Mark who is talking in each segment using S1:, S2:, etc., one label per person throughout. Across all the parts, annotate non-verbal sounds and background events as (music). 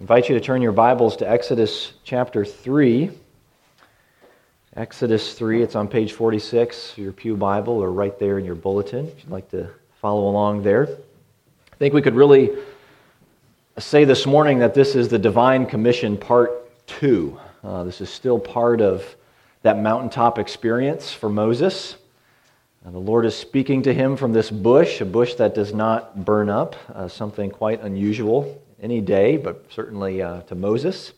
S1: I invite you to turn your Bibles to Exodus chapter 3. Exodus 3, it's on page 46, your Pew Bible, or right there in your bulletin, if you'd like to follow along there. I think we could really say this morning that this is the Divine Commission Part 2. Uh, this is still part of that mountaintop experience for Moses. Uh, the Lord is speaking to him from this bush, a bush that does not burn up, uh, something quite unusual any day, but certainly uh, to Moses.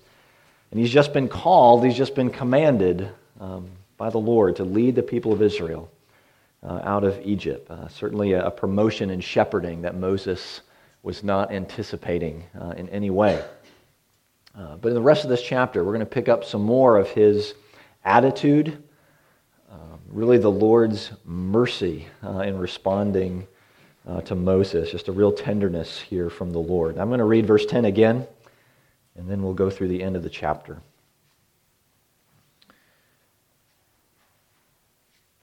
S1: And he's just been called, he's just been commanded um, by the Lord to lead the people of Israel uh, out of Egypt. Uh, certainly a, a, promotion in shepherding that Moses was not anticipating uh, in any way. Uh, but in the rest of this chapter, we're going to pick up some more of his attitude, um, really the Lord's mercy uh, in responding uh, to Moses. Just a real tenderness here from the Lord. I'm going to read verse 10 again, and then we'll go through the end of the chapter.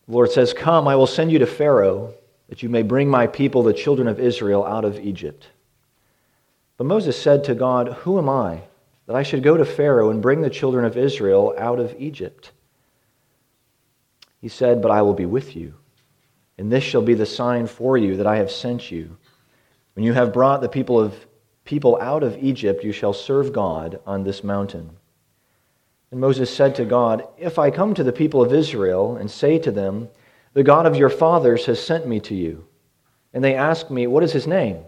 S1: The Lord says, Come, I will send you to Pharaoh, that you may bring my people, the children of Israel, out of Egypt. But Moses said to God, Who am I, that I should go to Pharaoh and bring the children of Israel out of Egypt? He said, But I will be with you, and this shall be the sign for you that I have sent you. When you have brought the people of people out of Egypt, you shall serve God on this mountain. And Moses said to God, If I come to the people of Israel and say to them, The God of your fathers has sent me to you, and they ask me, What is his name?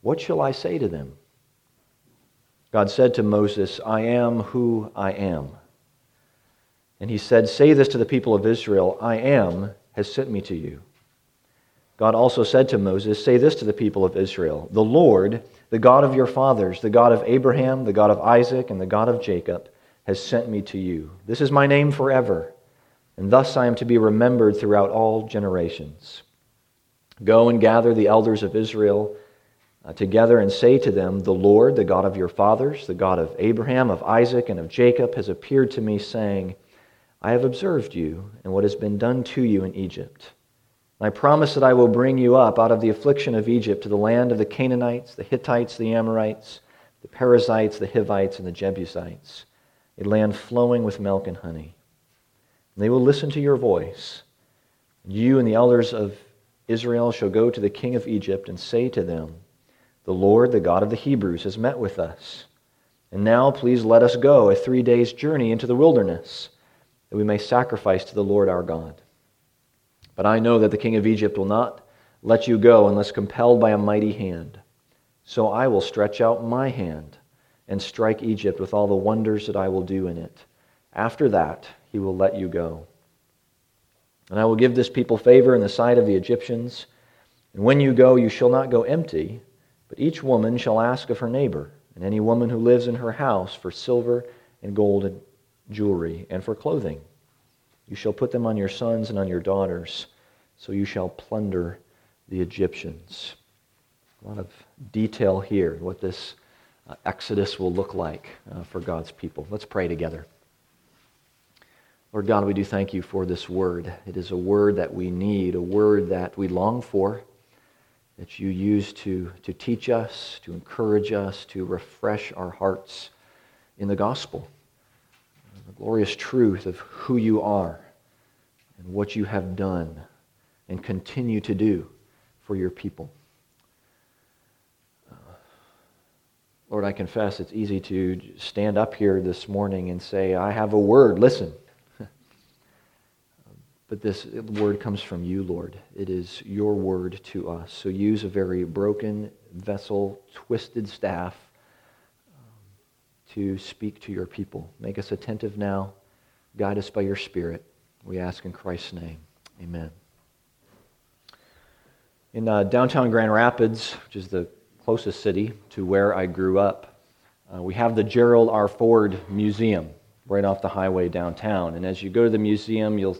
S1: What shall I say to them? God said to Moses, I am who I am. And he said, Say this to the people of Israel I am has sent me to you. God also said to Moses, Say this to the people of Israel The Lord, the God of your fathers, the God of Abraham, the God of Isaac, and the God of Jacob, has sent me to you. This is my name forever, and thus I am to be remembered throughout all generations. Go and gather the elders of Israel uh, together and say to them, The Lord, the God of your fathers, the God of Abraham, of Isaac, and of Jacob, has appeared to me, saying, I have observed you and what has been done to you in Egypt. I promise that I will bring you up out of the affliction of Egypt to the land of the Canaanites, the Hittites, the Amorites, the Perizzites, the Hivites, and the Jebusites a land flowing with milk and honey. And they will listen to your voice. You and the elders of Israel shall go to the king of Egypt and say to them, The Lord, the God of the Hebrews, has met with us. And now please let us go a three days' journey into the wilderness, that we may sacrifice to the Lord our God. But I know that the king of Egypt will not let you go unless compelled by a mighty hand. So I will stretch out my hand and strike Egypt with all the wonders that I will do in it. After that, he will let you go. And I will give this people favor in the sight of the Egyptians. And when you go, you shall not go empty, but each woman shall ask of her neighbor, and any woman who lives in her house, for silver and gold and jewelry, and for clothing. You shall put them on your sons and on your daughters, so you shall plunder the Egyptians. A lot of detail here, what this uh, Exodus will look like uh, for God's people. Let's pray together. Lord God, we do thank you for this word. It is a word that we need, a word that we long for, that you use to, to teach us, to encourage us, to refresh our hearts in the gospel. The glorious truth of who you are and what you have done and continue to do for your people. Uh, Lord, I confess it's easy to stand up here this morning and say, I have a word, listen. (laughs) but this word comes from you, Lord. It is your word to us. So use a very broken vessel, twisted staff to speak to your people. Make us attentive now. Guide us by your Spirit. We ask in Christ's name. Amen. In uh, downtown Grand Rapids, which is the closest city to where I grew up, uh, we have the Gerald R. Ford Museum right off the highway downtown. And as you go to the museum, you'll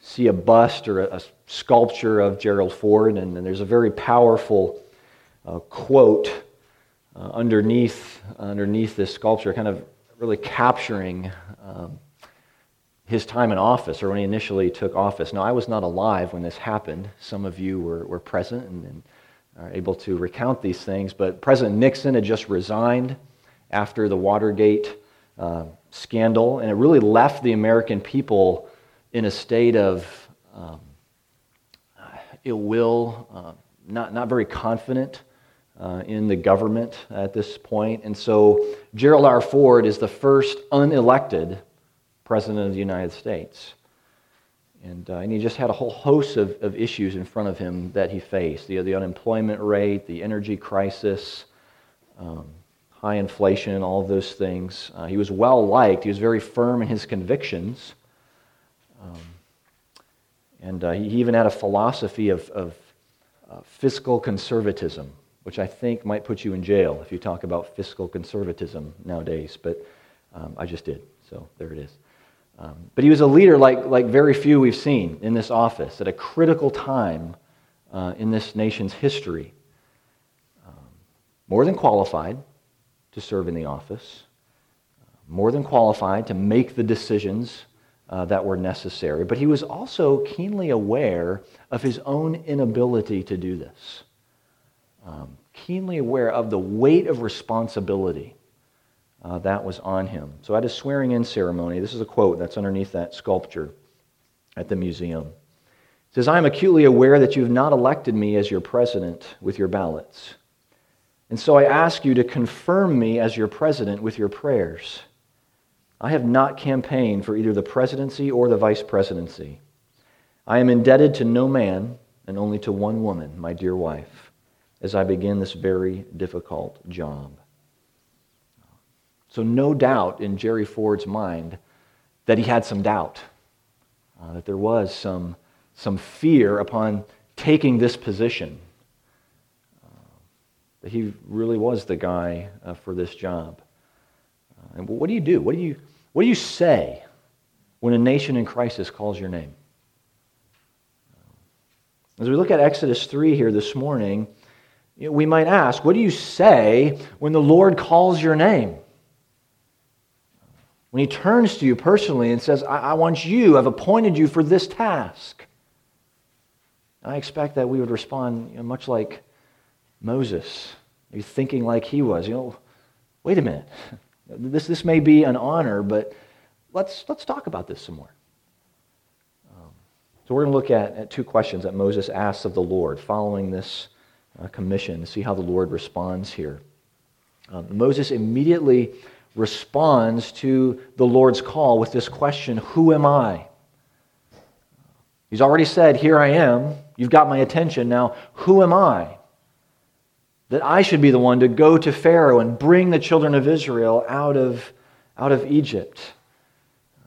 S1: see a bust or a, a sculpture of Gerald Ford, and, and there's a very powerful uh, quote uh, underneath, underneath this sculpture, kind of really capturing um, his time in office or when he initially took office. Now, I was not alive when this happened. Some of you were, were present and, and are able to recount these things, but President Nixon had just resigned after the Watergate uh, scandal, and it really left the American people in a state of um, ill will, uh, not, not very confident uh, in the government at this point. And so Gerald R. Ford is the first unelected president of the United States. And, uh, and he just had a whole host of, of issues in front of him that he faced the, the unemployment rate, the energy crisis, um, high inflation, all of those things. Uh, he was well liked, he was very firm in his convictions. Um, and uh, he even had a philosophy of, of uh, fiscal conservatism, which I think might put you in jail if you talk about fiscal conservatism nowadays. But um, I just did, so there it is. Um, but he was a leader like, like very few we've seen in this office at a critical time uh, in this nation's history. Um, more than qualified to serve in the office, uh, more than qualified to make the decisions uh, that were necessary, but he was also keenly aware of his own inability to do this. Um, keenly aware of the weight of responsibility uh, that was on him. So at his swearing in ceremony, this is a quote that's underneath that sculpture at the museum. It says, I am acutely aware that you have not elected me as your president with your ballots. And so I ask you to confirm me as your president with your prayers. I have not campaigned for either the presidency or the vice presidency. I am indebted to no man and only to one woman, my dear wife, as I begin this very difficult job. So, no doubt in Jerry Ford's mind that he had some doubt, uh, that there was some, some fear upon taking this position, uh, that he really was the guy uh, for this job. Uh, and what do you do? What do you, what do you say when a nation in crisis calls your name? As we look at Exodus 3 here this morning, we might ask, what do you say when the Lord calls your name? When he turns to you personally and says, I, I want you, I've appointed you for this task. I expect that we would respond you know, much like Moses, Maybe thinking like he was. You know, wait a minute. (laughs) This, this may be an honor, but let's, let's talk about this some more. Um, so we're going to look at, at two questions that Moses asks of the Lord following this uh, commission see how the Lord responds here. Um, Moses immediately responds to the Lord's call with this question Who am I? He's already said, Here I am. You've got my attention. Now, who am I? that I should be the one to go to Pharaoh and bring the children of Israel out of, out of Egypt.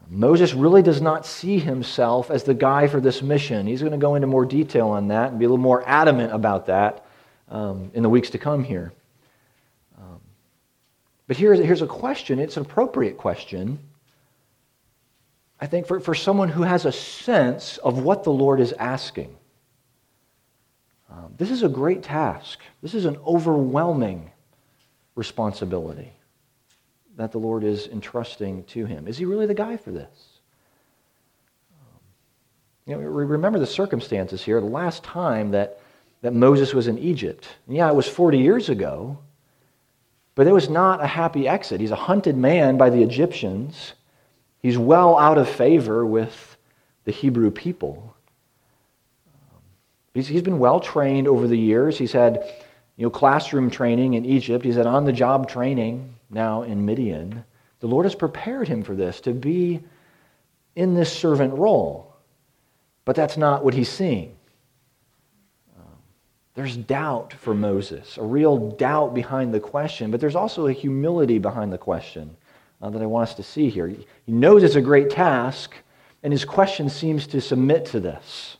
S1: Moses really does not see himself as the guy for this mission. He's going to go into more detail on that and be a little more adamant about that um, in the weeks to come here. Um, but here's, here's a question. It's an appropriate question. I think for, for someone who has a sense of what the Lord is asking. Um, this is a great task. This is an overwhelming responsibility that the Lord is entrusting to him. Is he really the guy for this? Um, you know, remember the circumstances here. The last time that, that Moses was in Egypt, yeah, it was 40 years ago, but it was not a happy exit. He's a hunted man by the Egyptians. He's well out of favor with the Hebrew people. He's, he's been well trained over the years. He's had you know, classroom training in Egypt. He's had on the job training now in Midian. The Lord has prepared him for this, to be in this servant role. But that's not what he's seeing. There's doubt for Moses, a real doubt behind the question, but there's also a humility behind the question uh, that I want us to see here. He knows it's a great task, and his question seems to submit to this.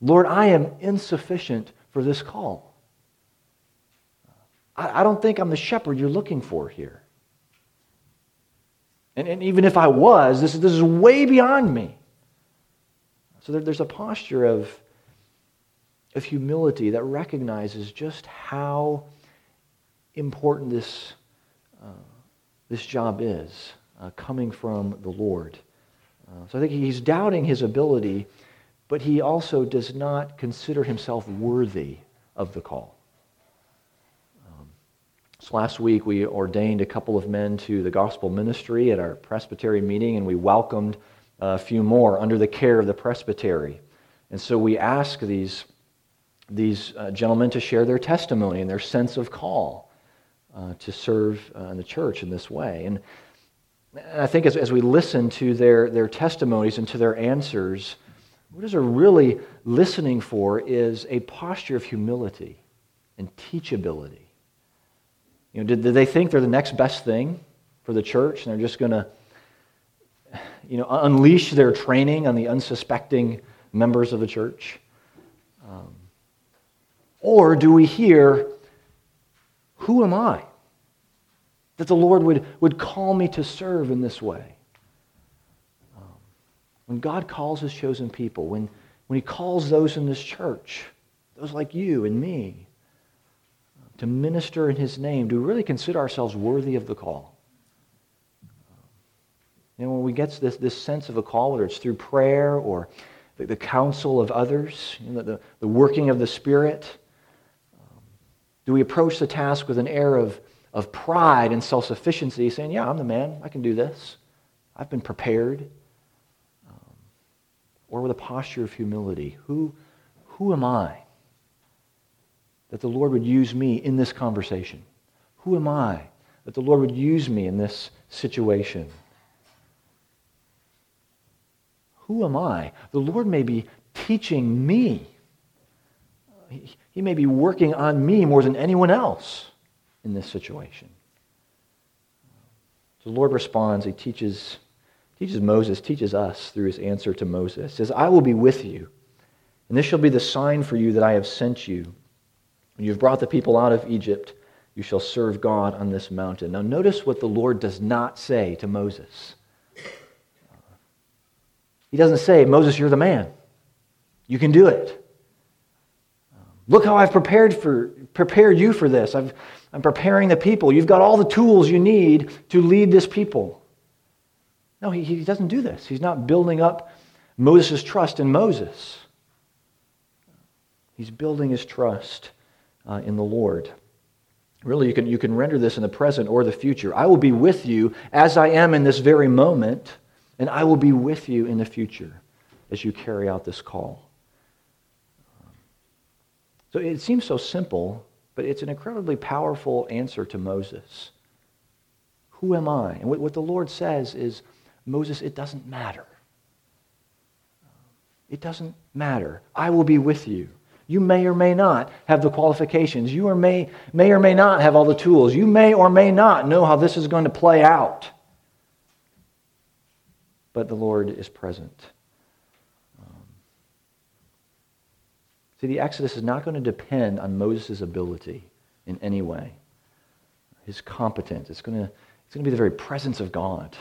S1: Lord, I am insufficient for this call. I, I don't think I'm the shepherd you're looking for here. And, and even if I was, this, this is way beyond me. So there, there's a posture of, of humility that recognizes just how important this, uh, this job is uh, coming from the Lord. Uh, so I think he's doubting his ability but he also does not consider himself worthy of the call. Um, So last week we ordained a couple of men to the gospel ministry at our presbytery meeting, and we welcomed a few more under the care of the presbytery. And so we ask these, these uh, gentlemen to share their testimony and their sense of call uh, to serve uh, in the church in this way. And I think as, as we listen to their, their testimonies and to their answers, what is are really listening for is a posture of humility and teachability. You know, did, did they think they're the next best thing for the church and they're just going to you know, unleash their training on the unsuspecting members of the church? Um, or do we hear, Who am I? That the Lord would, would call me to serve in this way. Um, when God calls his chosen people, when, when he calls those in this church, those like you and me, to minister in his name, do we really consider ourselves worthy of the call? And when we get this, this sense of a call, whether it's through prayer or the, the counsel of others, you know, the, the working of the Spirit, do we approach the task with an air of, of pride and self sufficiency, saying, Yeah, I'm the man, I can do this, I've been prepared? Um, or with a posture of humility, Who, who am I? that the Lord would use me in this conversation? Who am I that the Lord would use me in this situation? Who am I? The Lord may be teaching me. May be working on me more than anyone else in this situation. The Lord responds. He teaches, teaches Moses, teaches us through his answer to Moses. He says, I will be with you, and this shall be the sign for you that I have sent you. When you've brought the people out of Egypt, you shall serve God on this mountain. Now, notice what the Lord does not say to Moses. He doesn't say, Moses, you're the man. You can do it. Look how I've prepared, for, prepared you for this. I've, I'm preparing the people. You've got all the tools you need to lead this people. No, he, he doesn't do this. He's not building up Moses' trust in Moses. He's building his trust uh, in the Lord. Really, you can, you can render this in the present or the future. I will be with you as I am in this very moment, and I will be with you in the future as you carry out this call. So it seems so simple, but it's an incredibly powerful answer to Moses. Who am I? And what the Lord says is, Moses, it doesn't matter. It doesn't matter. I will be with you. You may or may not have the qualifications. You or may, may or may not have all the tools. You may or may not know how this is going to play out. But the Lord is present. See, the Exodus is not going to depend on Moses' ability in any way, his competence. It's going to, it's going to be the very presence of God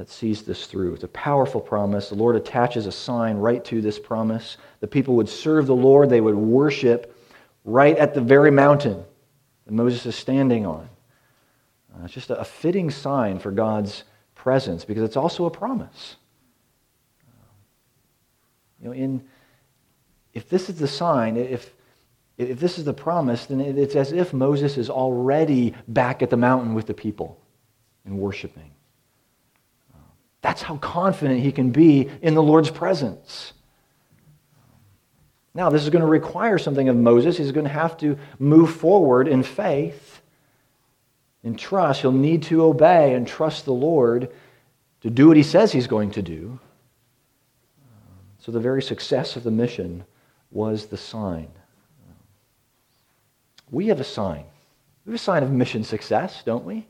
S1: that sees this through. It's a powerful promise. The Lord attaches a sign right to this promise. The people would serve the Lord, they would worship right at the very mountain that Moses is standing on. Uh, it's just a, a, fitting sign for God's presence because it's also a promise. you know, in, if this is the sign, if, if this is the promise, then it's as if Moses is already back at the mountain with the people and worshiping. That's how confident he can be in the Lord's presence. Now, this is going to require something of Moses. He's going to have to move forward in faith, in trust. He'll need to obey and trust the Lord to do what he says he's going to do. So, the very success of the mission was the sign. We have a sign. We have a sign of mission success, don't we?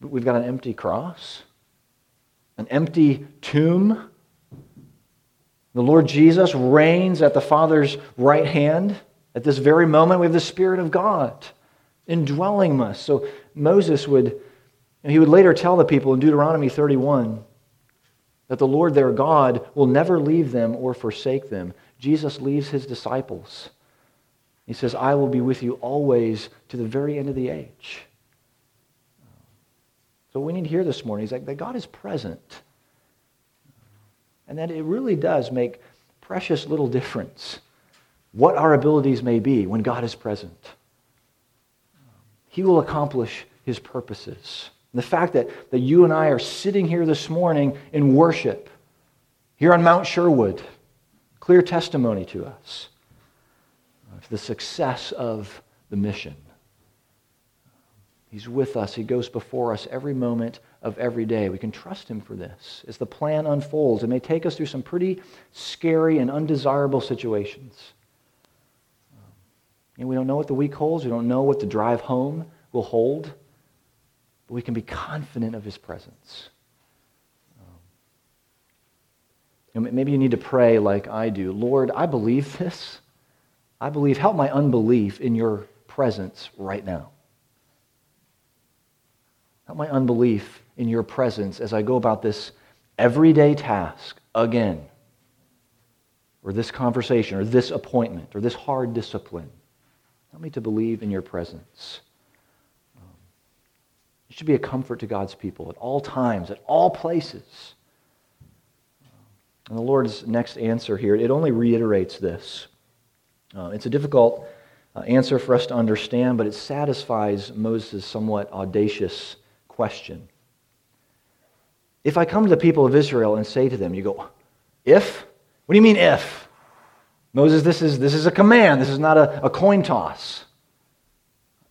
S1: But we've got an empty cross, an empty tomb. The Lord Jesus reigns at the Father's right hand. At this very moment, we have the Spirit of God indwelling us. So Moses would, he would later tell the people in Deuteronomy 31 that the Lord their God will never leave them or forsake them. Jesus leaves his disciples. He says, I will be with you always to the very end of the age. So we need to hear this morning is like that God is present. And that it really does make precious little difference what our abilities may be when God is present. He will accomplish his purposes. The fact that, that you and I are sitting here this morning in worship, here on Mount Sherwood, clear testimony to us of the success of the mission. He's with us. He goes before us every moment of every day. We can trust Him for this. As the plan unfolds, it may take us through some pretty scary and undesirable situations. And we don't know what the week holds. We don't know what the drive home will hold. We can be confident of His presence. Um, maybe you need to pray like I do Lord, I believe this. I believe, help my unbelief in your presence right now. Help my unbelief in your presence as I go about this everyday task again, or this conversation, or this appointment, or this hard discipline. Help me to believe in your presence. It should be a comfort to God's people at all times, at all places. And the Lord's next answer here, it only reiterates this. Uh, it's a difficult uh, answer for us to understand, but it satisfies Moses' somewhat audacious question. If I come to the people of Israel and say to them, you go, if? What do you mean if? Moses, this is, this is a command. This is not a, a coin toss.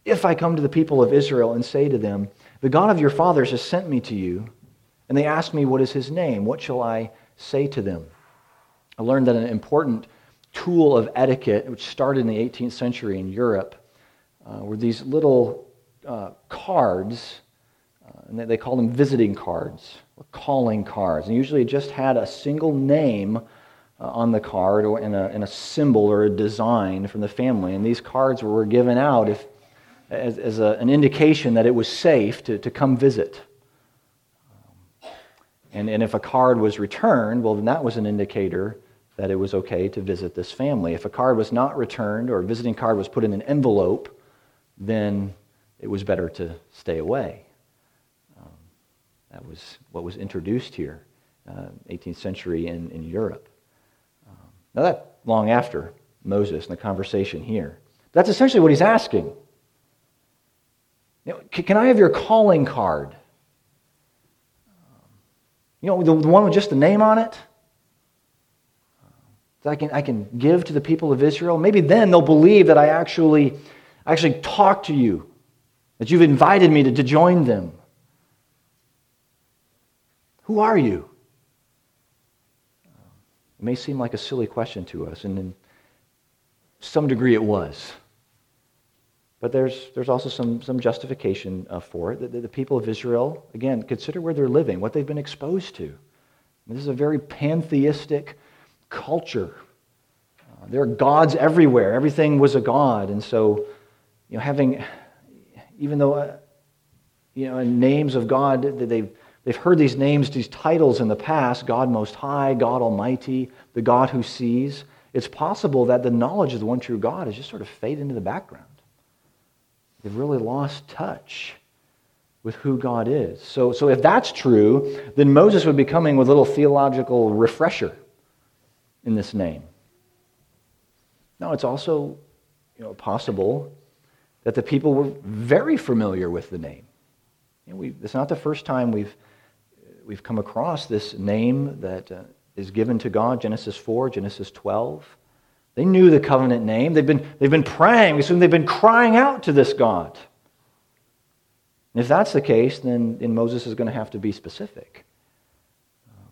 S1: If I come to the people of Israel and say to them, The God of your fathers has sent me to you, and they ask me, What is his name? What shall I say to them? I learned that an important tool of etiquette, which started in the 18th century in Europe, uh, were these little uh, cards and they, call them visiting cards or calling cards. And usually it just had a single name uh, on the card or in a, in a symbol or a design from the family. And these cards were given out if, as, as a, an indication that it was safe to, to come visit. And, and if a card was returned, well, then that was an indicator that it was okay to visit this family. If a card was not returned or a visiting card was put in an envelope, then it was better to stay away. That was what was introduced here, uh, 18th century in, in Europe. Um, now, that long after Moses and the conversation here. That's essentially what he's asking. Can I have your calling card? You know, the, one with just the name on it? That I can, I can give to the people of Israel? Maybe then they'll believe that I actually, actually talked to you, that you've invited me to, to join them. Who are you? It may seem like a silly question to us, and in some degree it was. But there's, there's also some, some justification uh, for it. The, the, people of Israel, again, consider where they're living, what they've been exposed to. this is a very pantheistic culture. Uh, there are gods everywhere. Everything was a god. And so, you know, having, even though, uh, you know, names of God they've They've heard these names, these titles in the past God Most High, God Almighty, the God who sees. It's possible that the knowledge of the one true God has just sort of faded into the background. They've really lost touch with who God is. So, so if that's true, then Moses would be coming with a little theological refresher in this name. Now, it's also you know, possible that the people were very familiar with the name. You know, we, it's not the first time we've we've come across this name that uh, is given to God, Genesis 4, Genesis 12. They knew the covenant name. They've been, they've been praying. We assume they've been crying out to this God. And if that's the case, then, then Moses is going to have to be specific. Um,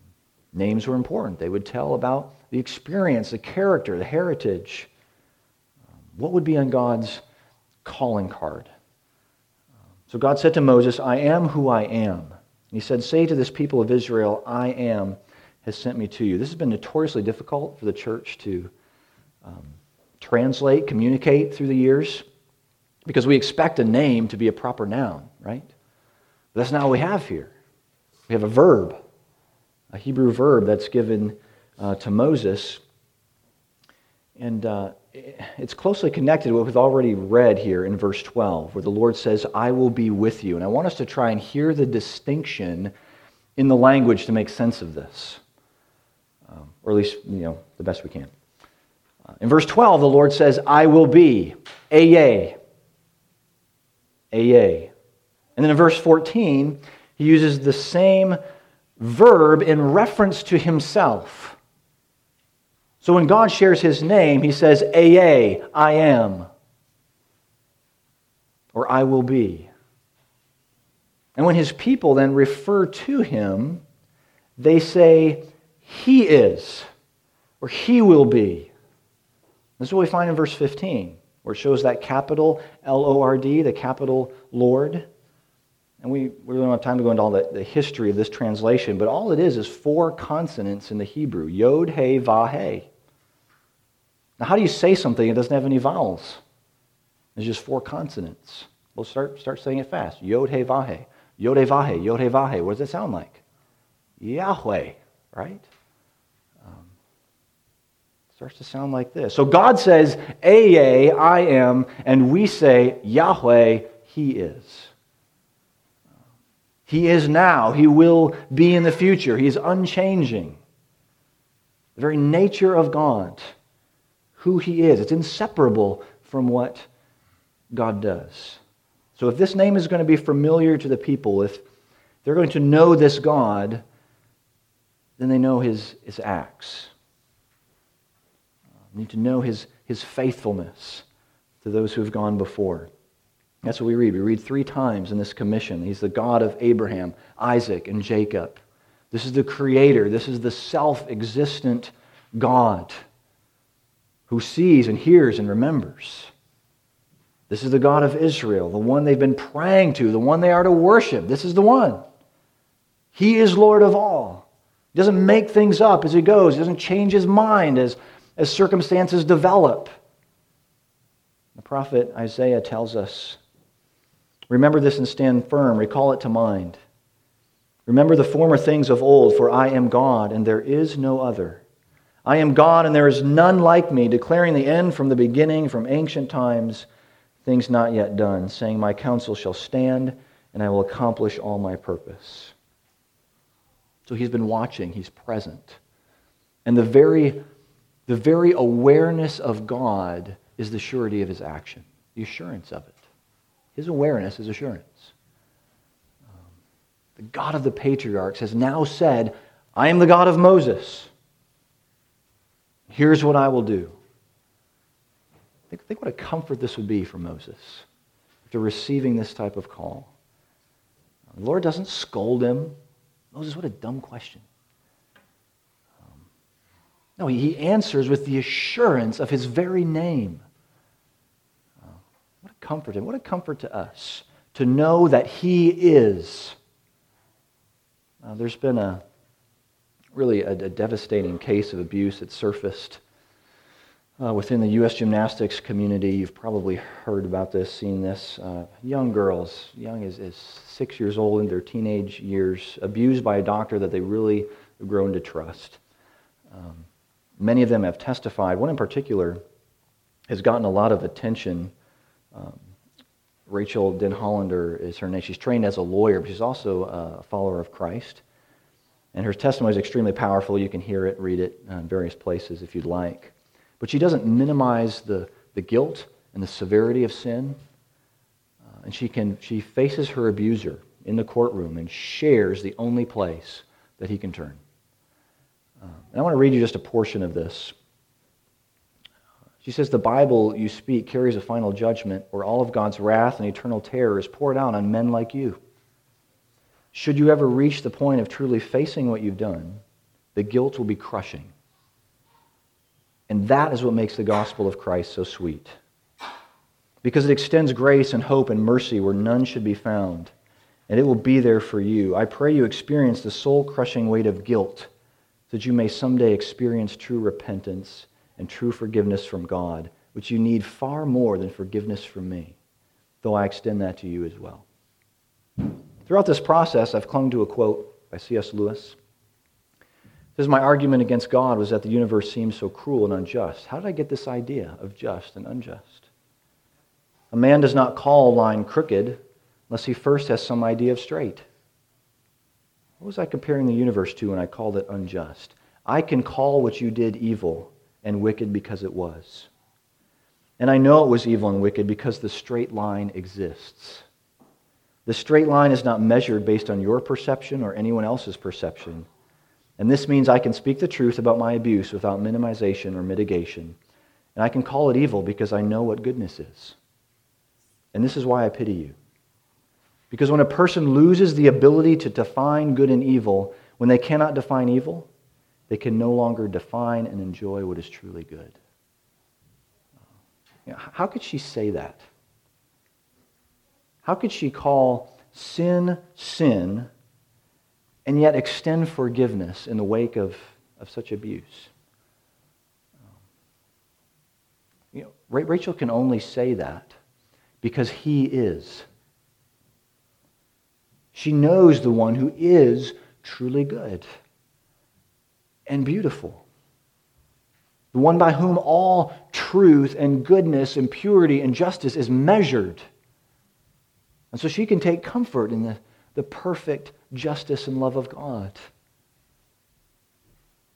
S1: names were important. They would tell about the experience, the character, the heritage. Um, what would be on God's calling card? So God said to Moses, I am who I am. And he said, Say to this people of Israel, I am has sent me to you. This has been notoriously difficult for the church to um, translate, communicate through the years, because we expect a name to be a proper noun, right? But that's not what we have here. We have a verb, a Hebrew verb that's given uh, to Moses. And uh, it's closely connected to what we've already read here in verse 12, where the Lord says, I will be with you. And I want us to try and hear the distinction in the language to make sense of this, um, or at least, you know, the best we can. In verse 12, the Lord says, I will be. Ehyeh. Ehyeh. And then in verse 14, he uses the same verb in reference to himself. So when God shares his name, he says, Ehyeh, I am, or I will be. And when his people then refer to him, they say, He is, or He will be. This is what we find in verse 15, where it shows that capital L O R D, the capital Lord. And we, we don't have time to go into all the, the history of this translation, but all it is is four consonants in the Hebrew Yod, He, Vah, He. Now, how do you say something that doesn't have any vowels? There's just four consonants. We'll start, start saying it fast. Yod, He, Vah, He. Yod, He, Vah, He. Yod, He, Vah, He. What does it sound like? Yahweh, right? Starts to sound like this. So God says, Ehyeh, I am, and we say, Yahweh, He is. He is now. He will be in the future. He is unchanging. The very nature of God, who He is, it's inseparable from what God does. So if this name is going to be familiar to the people, if they're going to know this God, then they know His, his acts. They need to know his, his faithfulness to those who have gone before. That's what we read. We read three times in this commission. He's the God of Abraham, Isaac, and Jacob. This is the creator. This is the self existent God who sees and hears and remembers. This is the God of Israel, the one they've been praying to, the one they are to worship. This is the one. He is Lord of all. He doesn't make things up as he goes, he doesn't change his mind as, as circumstances develop. The prophet Isaiah tells us Remember this and stand firm. Recall it to mind. Remember the former things of old, for I am God, and there is no other. I am God, and there is none like me, declaring the end from the beginning, from ancient times, things not yet done, saying, My counsel shall stand, and I will accomplish all my purpose. So he's been watching, he's present. And the very, the very awareness of God is the surety of his action, the assurance of it. His awareness, is assurance. Um, the God of the patriarchs has now said, I am the God of Moses. Here's what I will do. Think, think what a comfort this would be for Moses after receiving this type of call. The Lord doesn't scold him. Moses, what a dumb question. No, he answers with the assurance of his very name What a comfort him. What a comfort to us to know that he is. Uh, there's been a really a, a, devastating case of abuse that surfaced uh, within the U.S. gymnastics community. You've probably heard about this, seen this. Uh, young girls, young as, as six years old in their teenage years, abused by a doctor that they really have grown to trust. Um, many of them have testified. One in particular has gotten a lot of attention um, Rachel Denhollander is her name. She's trained as a lawyer, but she's also a follower of Christ. And her testimony is extremely powerful. You can hear it, read it in various places if you'd like. But she doesn't minimize the, the guilt and the severity of sin. Uh, and she, can, she faces her abuser in the courtroom and shares the only place that he can turn. And I want to read you just a portion of this. She says the Bible you speak carries a final judgment where all of God's wrath and eternal terror is poured out on men like you. Should you ever reach the point of truly facing what you've done, the guilt will be crushing. And that is what makes the gospel of Christ so sweet. Because it extends grace and hope and mercy where none should be found. And it will be there for you. I pray you experience the soul crushing weight of guilt that you may someday experience true repentance and true forgiveness from God, which you need far more than forgiveness from me, though I extend that to you as well. Throughout this process, I've clung to a quote by C.S. Lewis. It says, My argument against God was that the universe seems so cruel and unjust. How did I get this idea of just and unjust? A man does not call a line crooked unless he first has some idea of straight. What was I comparing the universe to when I called it unjust? I can call what you did evil and wicked because it was. And I know it was evil and wicked because the straight line exists. The straight line is not measured based on your perception or anyone else's perception. And this means I can speak the truth about my abuse without minimization or mitigation. And I can call it evil because I know what goodness is. And this is why I pity you. Because when a person loses the ability to define good and evil, when they cannot define evil, they can no longer define and enjoy what is truly good. You know, how could she say that? How could she call sin sin and yet extend forgiveness in the wake of, of such abuse? You know, Rachel can only say that because he is. She knows the one who is truly good and beautiful. The one by whom all truth and goodness and purity and justice is measured. And so she can take comfort in the, the perfect justice and love of God.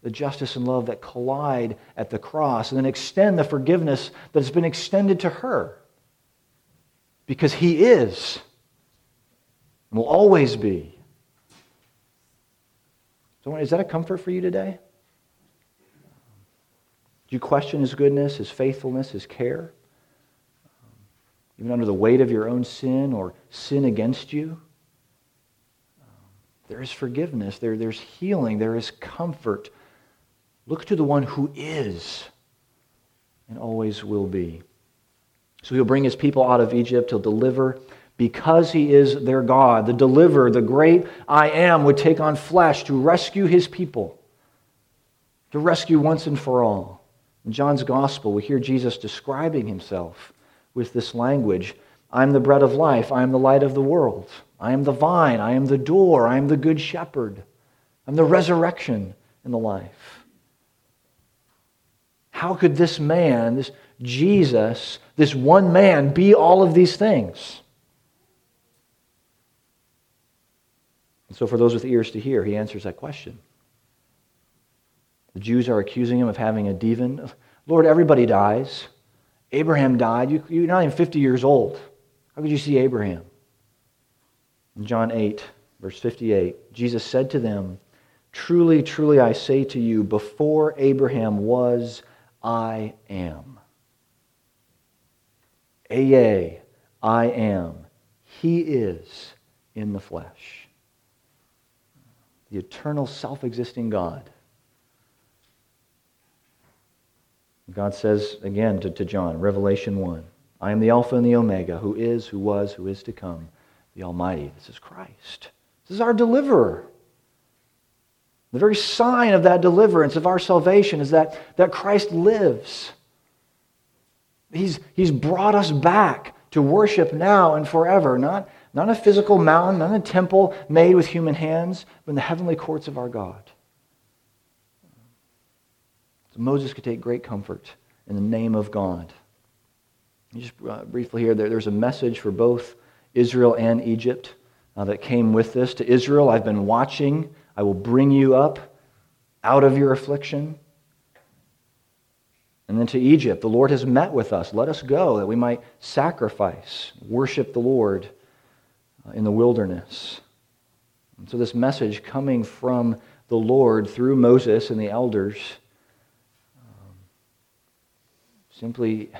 S1: The justice and love that collide at the cross and then extend the forgiveness that has been extended to her. Because he is and will always be. So, is that a comfort for you today? Do you question his goodness, his faithfulness, his care? Even under the weight of your own sin or sin against you? There is forgiveness, there, there's healing, there is comfort. Look to the one who is and always will be. So he'll bring his people out of Egypt, he'll deliver because he is their God. The deliverer, the great I am, would take on flesh to rescue his people, to rescue once and for all. In John's gospel, we hear Jesus describing himself with this language I am the bread of life, I am the light of the world, I am the vine, I am the door, I am the good shepherd, I'm the resurrection and the life. How could this man, this Jesus, this one man, be all of these things? And so, for those with ears to hear, he answers that question. The Jews are accusing him of having a demon. Lord, everybody dies. Abraham died. You, you're not even 50 years old. How could you see Abraham? In John 8, verse 58, Jesus said to them, Truly, truly, I say to you, before Abraham was, I am. Ehyeh, I am. He is in the flesh the eternal, self existing God. God says again to, to John, Revelation 1 I am the Alpha and the Omega, who is, who was, who is to come, the Almighty. This is Christ. This is our deliverer. The very sign of that deliverance, of our salvation, is that, that Christ lives. He's, he's brought us back to worship now and forever, not, not a physical mountain, not a temple made with human hands, but in the heavenly courts of our God. So Moses could take great comfort in the name of God. Just uh, briefly here, there, there's a message for both Israel and Egypt uh, that came with this. To Israel, I've been watching. I will bring you up out of your affliction. And then to Egypt, the Lord has met with us. Let us go that we might sacrifice, worship the Lord in the wilderness. And so, this message coming from the Lord through Moses and the elders um, simply,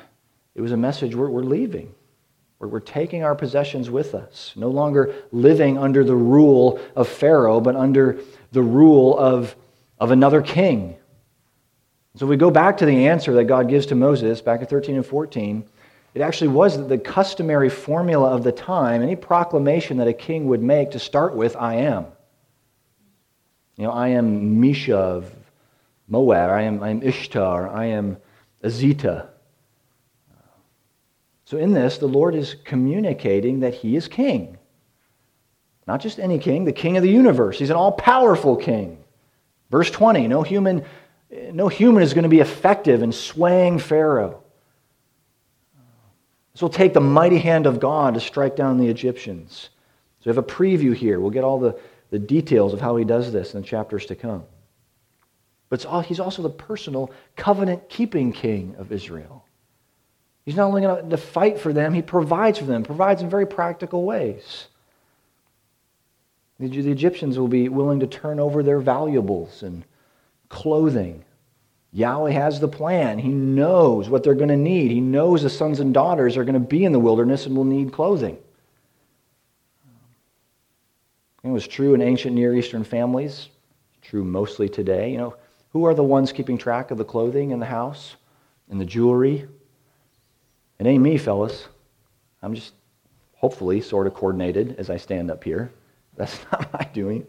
S1: it was a message we're, we're leaving. We're, we're taking our possessions with us, no longer living under the rule of Pharaoh, but under the rule of, of another king. So we go back to the answer that God gives to Moses back in 13 and 14. It actually was the customary formula of the time, any proclamation that a king would make to start with, I am. You know, I am Mesha of Moab, I am, I am Ishtar, I am Azita. So in this, the Lord is communicating that he is king. Not just any king, the king of the universe. He's an all powerful king. Verse 20 no human, no human is going to be effective in swaying Pharaoh. This will take the mighty hand of God to strike down the Egyptians. So we have a preview here. We'll get all the, the details of how he does this in the chapters to come. but all, he's also the personal covenant keeping king of Israel. He's not only going to fight for them, he provides for them, provides in very practical ways. The, the Egyptians will be willing to turn over their valuables and clothing. Yahweh has the plan. He knows what they're going to need. He knows the sons and daughters are going to be in the wilderness and will need clothing. It was true in ancient Near Eastern families, true mostly today. You know, who are the ones keeping track of the clothing in the house and the jewelry? It ain't me, fellas. I'm just hopefully sort of coordinated as I stand up here. That's (laughs) not my doing. You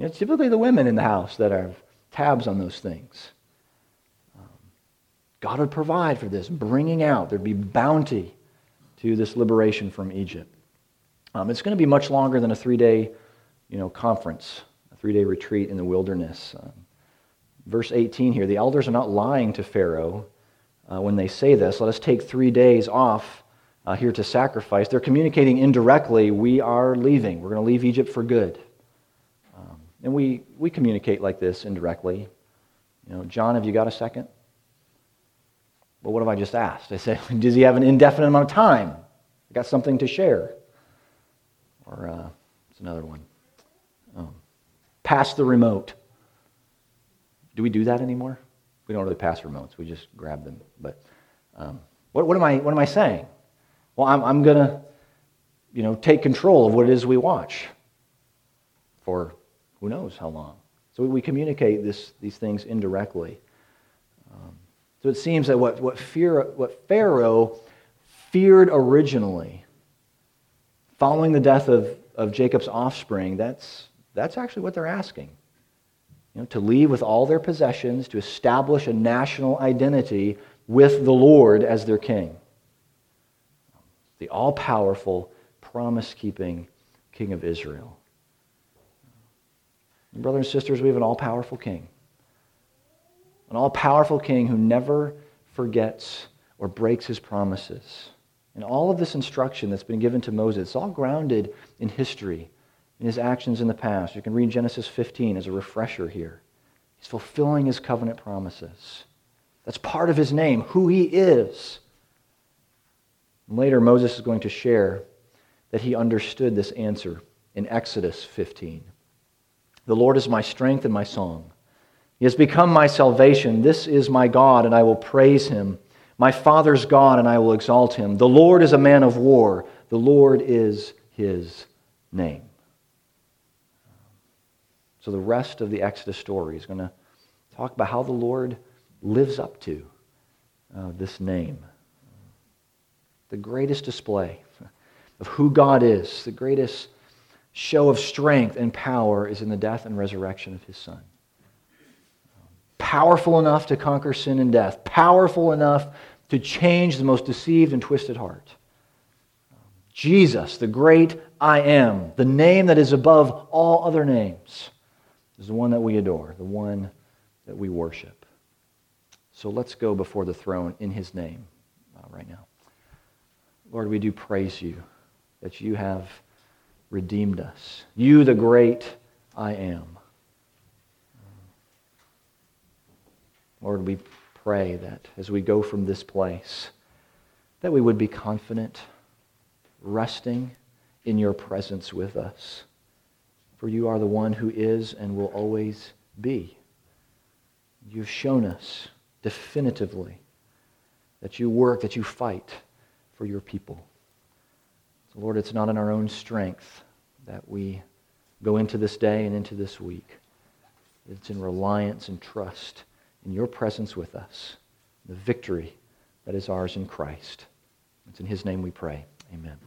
S1: know, it's typically the women in the house that have tabs on those things. God would provide for this, bringing out. There'd be bounty to this liberation from Egypt. Um, it's going to be much longer than a three-day, you know, conference, a three-day retreat in the wilderness. Um, verse 18 here: the elders are not lying to Pharaoh uh, when they say this. Let us take three days off uh, here to sacrifice, they're communicating indirectly, we are leaving. We're going to leave Egypt for good. Um, and we, we communicate like this indirectly. You know, John, have you got a second? Well, what have I just asked? I said, (laughs) does he have an indefinite amount of time? I got something to share. Or uh, it's another one. Um, pass the remote. Do we do that anymore? We don't really pass remotes. We just grab them. But um, what, what, am I, what am I saying? Well, I'm, I'm going to, you know, take control of what it is we watch for who knows how long. So we communicate this, these things indirectly. So it seems that what, what, fear, what Pharaoh feared originally, following the death of, of Jacob's offspring, that's, that's actually what they're asking. You know, to leave with all their possessions, to establish a national identity with the Lord as their king the all powerful, promise keeping King of Israel. And brothers and sisters, we have an all powerful King. An all powerful King who never forgets or breaks his promises. And all of this instruction that's been given to Moses, it's all grounded in history, in his actions in the past. You can read Genesis 15 as a refresher here. He's fulfilling his covenant promises. That's part of his name, who he is. And Later, Moses is going to share that he understood this answer in Exodus 15. The Lord is my strength and my song. He has become my salvation. This is my God, and I will praise him. My Father's God, and I will exalt him. The Lord is a man of war. The Lord is his name. So, the rest of the Exodus story is going to talk about how the Lord lives up to uh, this name the greatest display of who God is, the greatest show of strength and power is in the death and resurrection of his Son. Powerful enough to conquer sin and death, powerful enough to change the most deceived and twisted heart. Jesus, the great I am, the name that is above all other names, is the one that we adore, the one that we worship. So let's go before the throne in his name uh, right now. Lord, we do praise you that you have redeemed us. You, the great I am. Lord, we pray that as we go from this place, that we would be confident, resting in your presence with us. For you are the one who is and will always be. You've shown us definitively that you work, that you fight for your people. So, Lord, it's not in our own strength that we go into this day and into this week. It's in reliance and trust in your presence with us, the victory that is ours in Christ. It's in his name we pray. Amen.